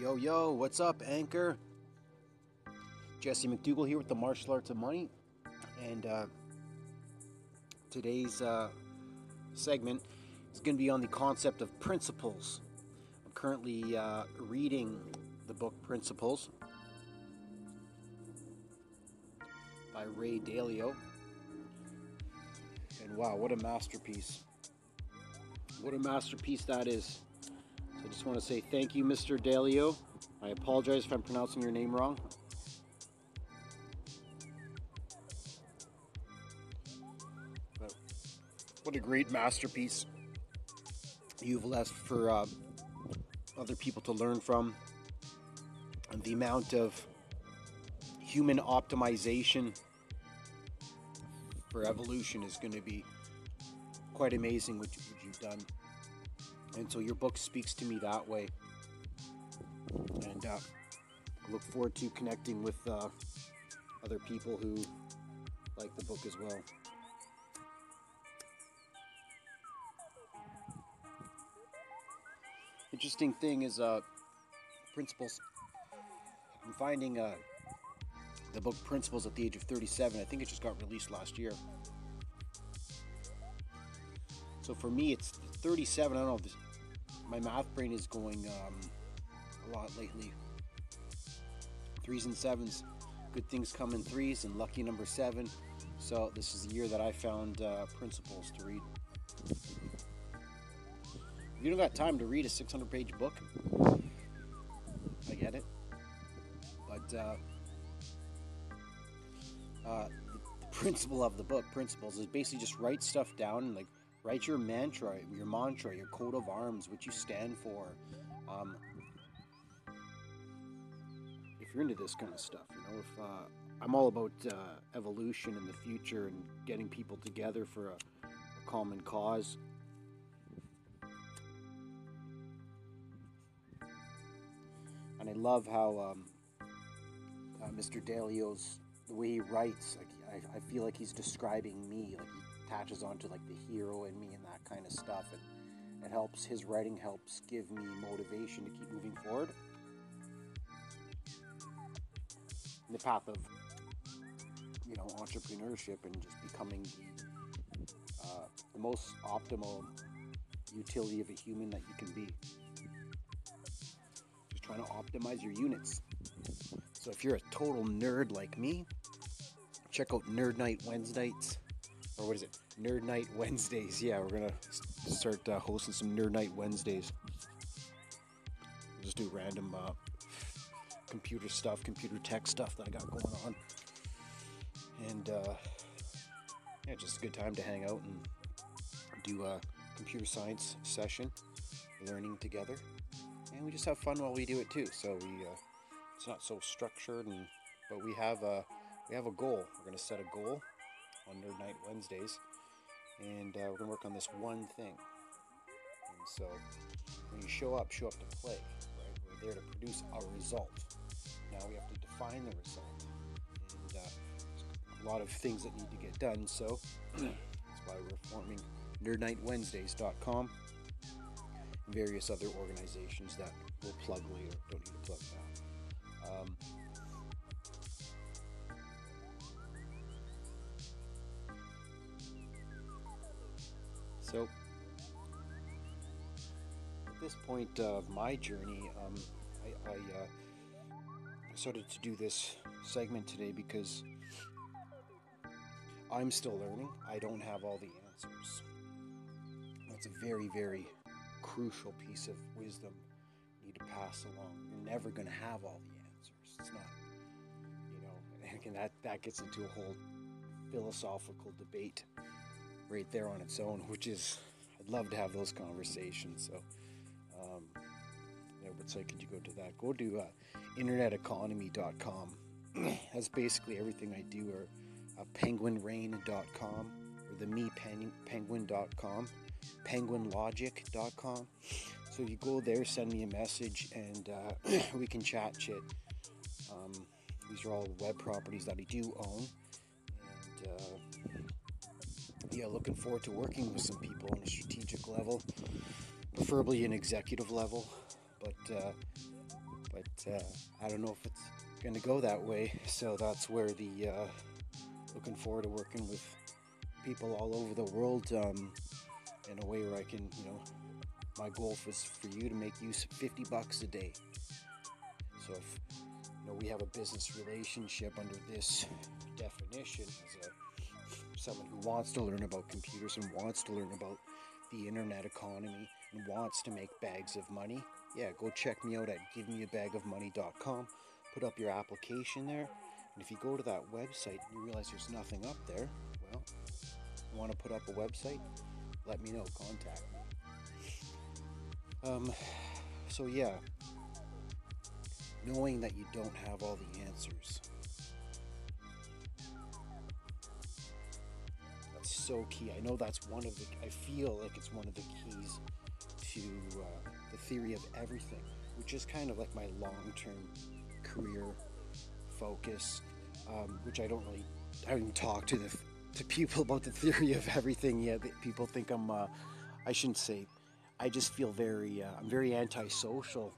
Yo, yo, what's up, Anchor? Jesse McDougal here with the Martial Arts of Money. And uh, today's uh, segment is going to be on the concept of principles. I'm currently uh, reading the book Principles by Ray Dalio. And wow, what a masterpiece! What a masterpiece that is. I just want to say thank you, Mr. Dalio. I apologize if I'm pronouncing your name wrong. What a great masterpiece you've left for uh, other people to learn from. And the amount of human optimization for evolution is going to be quite amazing what you've done. And so your book speaks to me that way. And uh, I look forward to connecting with uh, other people who like the book as well. Interesting thing is uh, principles. I'm finding uh, the book Principles at the age of 37. I think it just got released last year. So for me, it's 37. I don't know. My math brain is going um, a lot lately. Threes and sevens. Good things come in threes, and lucky number seven. So this is the year that I found uh, Principles to read. If you don't got time to read a 600-page book, I get it. But uh, uh, the principle of the book, Principles, is basically just write stuff down, like write your mantra, your mantra, your coat of arms, what you stand for. Um, if you're into this kind of stuff, you know, if uh, I'm all about uh, evolution in the future and getting people together for a, a common cause. And I love how um, uh, Mr. Dalio's the way he writes. Like I, I feel like he's describing me. Like he attaches onto like the hero in me and that kind of stuff, and it helps. His writing helps give me motivation to keep moving forward in the path of you know entrepreneurship and just becoming the, uh, the most optimal utility of a human that you can be. Just trying to optimize your units. So if you're a total nerd like me, check out Nerd Night Wednesdays. Or what is it? Nerd Night Wednesdays. Yeah, we're to start uh, hosting some Nerd Night Wednesdays. We'll just do random uh, computer stuff, computer tech stuff that I got going on. And uh, yeah, just a good time to hang out and do a computer science session, learning together. And we just have fun while we do it too. So we. Uh, it's not so structured, and but we have a we have a goal. We're to set a goal on Nerd Night Wednesdays, and uh, we're to work on this one thing. And so, when you show up, show up to play. Right? We're there to produce a result. Now we have to define the result, and uh, a lot of things that need to get done. So that's why we're forming NerdNightWednesdays.com various other organizations that we'll plug later. Don't need to plug now. Um, so, at this point of my journey, um, I, I uh, started to do this segment today because I'm still learning. I don't have all the answers. That's a very, very crucial piece of wisdom you need to pass along. You're never going to have all the answers. It's not, you know, and that, that gets into a whole philosophical debate right there on its own, which is, I'd love to have those conversations. So, um, yeah, what site could you go to that? Go to uh, interneteconomy.com. That's basically everything I do, or uh, penguinrain.com, or the me penguin.com, penguinlogic.com. So you go there, send me a message, and uh, we can chat shit. Um, these are all web properties that I do own, and uh, yeah, looking forward to working with some people on a strategic level, preferably an executive level. But uh, but uh, I don't know if it's going to go that way. So that's where the uh, looking forward to working with people all over the world um, in a way where I can, you know, my goal was for you to make use of 50 bucks a day. So if you know we have a business relationship under this definition as a someone who wants to learn about computers and wants to learn about the internet economy and wants to make bags of money, yeah, go check me out at givemeabagofmoney.com. Put up your application there. And if you go to that website and you realize there's nothing up there, well, you want to put up a website? Let me know. Contact me. Um, so yeah, knowing that you don't have all the answers. So key. I know that's one of the, I feel like it's one of the keys to uh, the theory of everything, which is kind of like my long term career focus, um, which I don't really, I haven't talked to the to people about the theory of everything yet. People think I'm, uh, I shouldn't say, I just feel very, uh, I'm very antisocial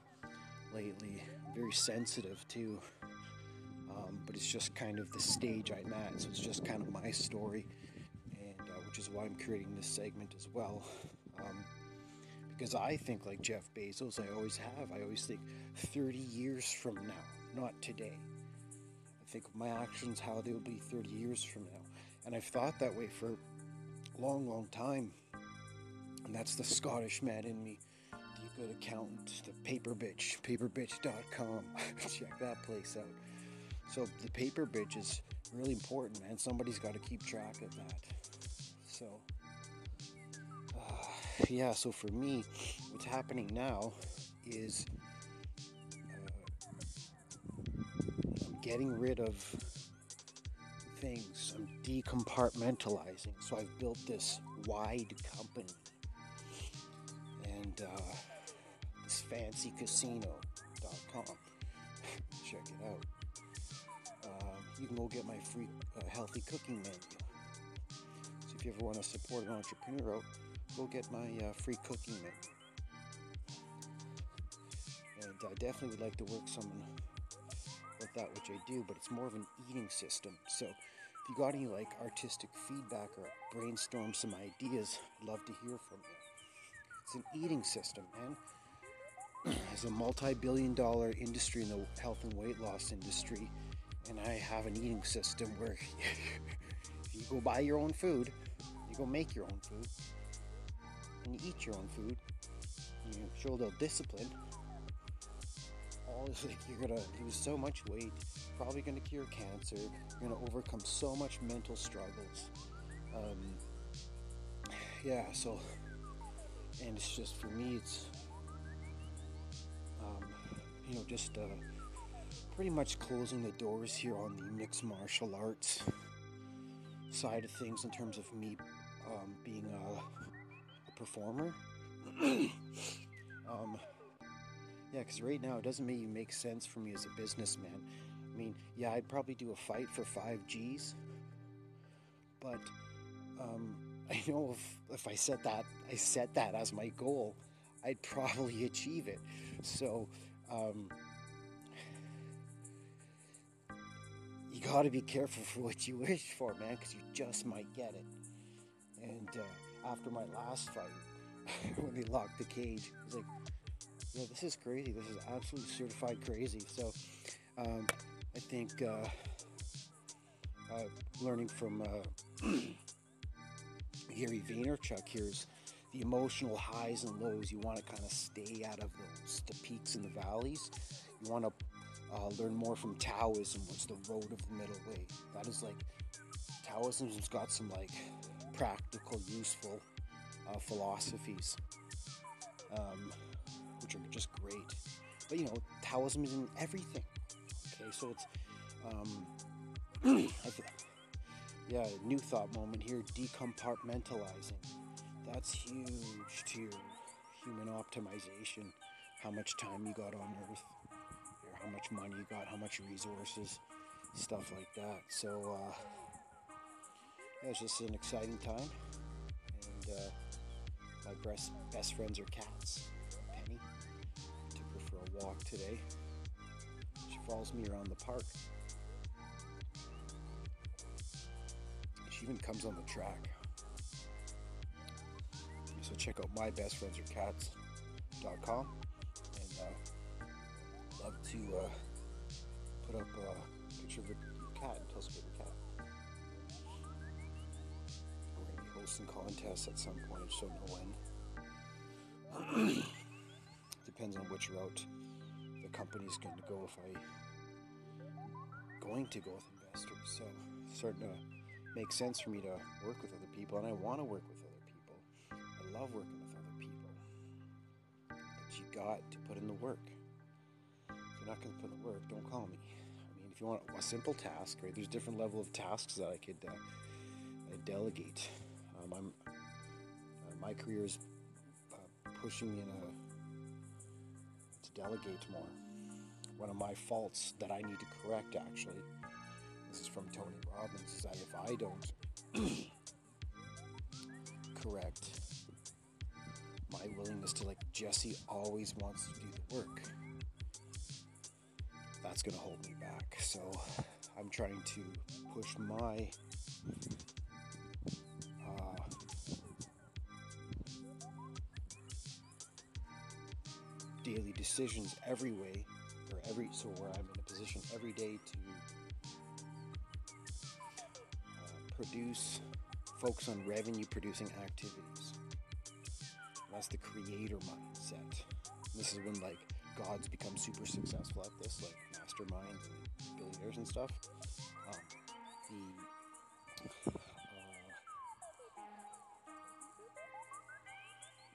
lately, very sensitive too. Um, but it's just kind of the stage I'm at, so it's just kind of my story, which is why I'm creating this segment as well. Um, because I think like Jeff Bezos, I always have. I always think 30 years from now, not today. I think of my actions, how they will be 30 years from now. And I've thought that way for a long, long time. And that's the Scottish man in me. The good accountant, the paper bitch, paperbitch.com. Check that place out. So the paper bitch is really important, man. Somebody's got to keep track of that. So, uh, yeah, so for me, what's happening now is uh, I'm getting rid of things. I'm decompartmentalizing. So I've built this wide company. And uh, this fancycasino.com. Check it out. Uh, you can go get my free uh, healthy cooking menu. If you ever want to support an entrepreneur out, go get my uh, free cooking menu. And I definitely would like to work someone with that, which I do, but it's more of an eating system. So if you got any like artistic feedback or brainstorm some ideas, I'd love to hear from you. It's an eating system, man. It's a multi-billion dollar industry in the health and weight loss industry, and I have an eating system where you go buy your own food, you go make your own food, and you eat your own food, you show a little discipline, all like you're gonna lose so much weight, probably gonna cure cancer, you're gonna overcome so much mental struggles. Um, yeah, so, and it's just for me, it's, um, you know, just uh, pretty much closing the doors here on the mixed martial arts side of things in terms of me um, being a, a performer. um, yeah, because right now it doesn't make sense for me as a businessman. I mean, yeah, I'd probably do a fight for five G's, but um, I know if, if I set that I set that as my goal, I'd probably achieve it. So um, you got to be careful for what you wish for, man, because you just might get it. And uh, after my last fight, when they locked the cage, I was like, yeah, this is crazy. This is absolutely certified crazy. So um, I think uh, uh, learning from uh, Gary Vaynerchuk here is the emotional highs and lows. You want to kind of stay out of those, the peaks and the valleys. You want to uh, learn more from Taoism, what's the road of the middle way. That is like Taoism's got some like practical, useful uh, philosophies. Um, which are just great. But you know, Taoism is in everything. Okay, so it's, um, yeah, new thought moment here decompartmentalizing. That's huge to your human optimization. How much time you got on Earth, how much money you got, how much resources, stuff like that. So, uh, yeah, it's just an exciting time. And uh, my best, best friends are cats Penny took her for a walk today. She follows me around the park. She even comes on the track. So check out mybestfriendsarcats.com and uh, love to uh, put up a picture of the contests at some point, so know when. Depends on which route the company's going to go if I going to go with investors. So it's starting to make sense for me to work with other people, and I want to work with other people. I love working with other people, but you got to put in the work. If you're not going to put in the work, don't call me. I mean, if you want a simple task, right? There's different level of tasks that I could uh, delegate. Um, I'm uh, my career is uh, pushing me in a to delegate more. One of my faults that I need to correct, actually, this is from Tony Robbins, is that if I don't correct my willingness to, like, Jesse always wants to do the work, that's going to hold me back. So I'm trying to push my decisions every way or every so where I'm in a position every day to uh, produce focus on revenue producing activities. That's the creator mindset. This is when like gods become super successful at this like masterminds and billionaires and stuff. Um, the uh,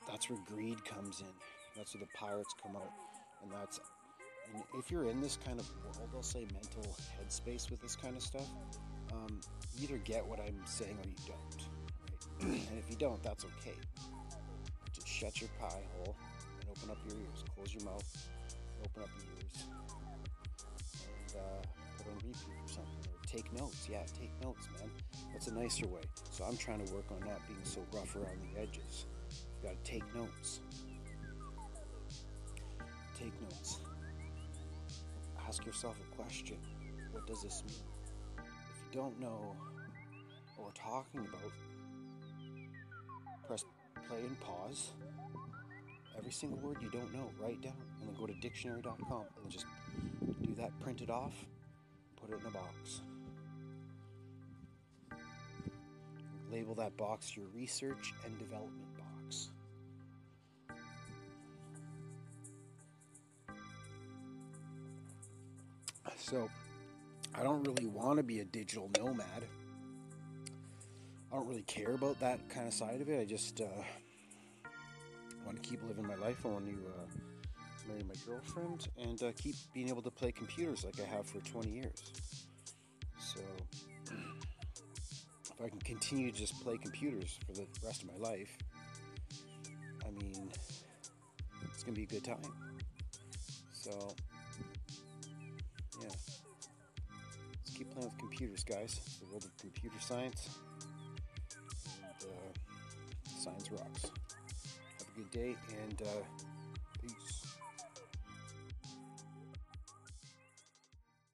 that's where greed comes in. That's where the pirates come out, and that's and if you're in this kind of world, I'll say mental headspace with this kind of stuff. Um, you either get what I'm saying or you don't. Right? and if you don't, that's okay. Just shut your pie hole and open up your ears. Close your mouth, open up your ears, and uh, put on repeat or something. Or take notes. Yeah, take notes, man. That's a nicer way. So I'm trying to work on not being so rough around the edges. You gotta take notes take notes. Ask yourself a question What does this mean? If you don't know what we're talking about, press play and pause. Every single word you don't know, write down, and then go to dictionary.com and just do that, print it off, put it in a box. Label that box your research and development So, I don't really want to be a digital nomad. I don't really care about that kind of side of it. I just uh, want to keep living my life. I want to uh, marry my girlfriend and uh, keep being able to play computers like I have for 20 years. So, if I can continue to just play computers for the rest of my life, I mean, it's going to be a good time. So, Playing with computers, guys. The world of computer science. And uh, science rocks. Have a good day and uh, peace.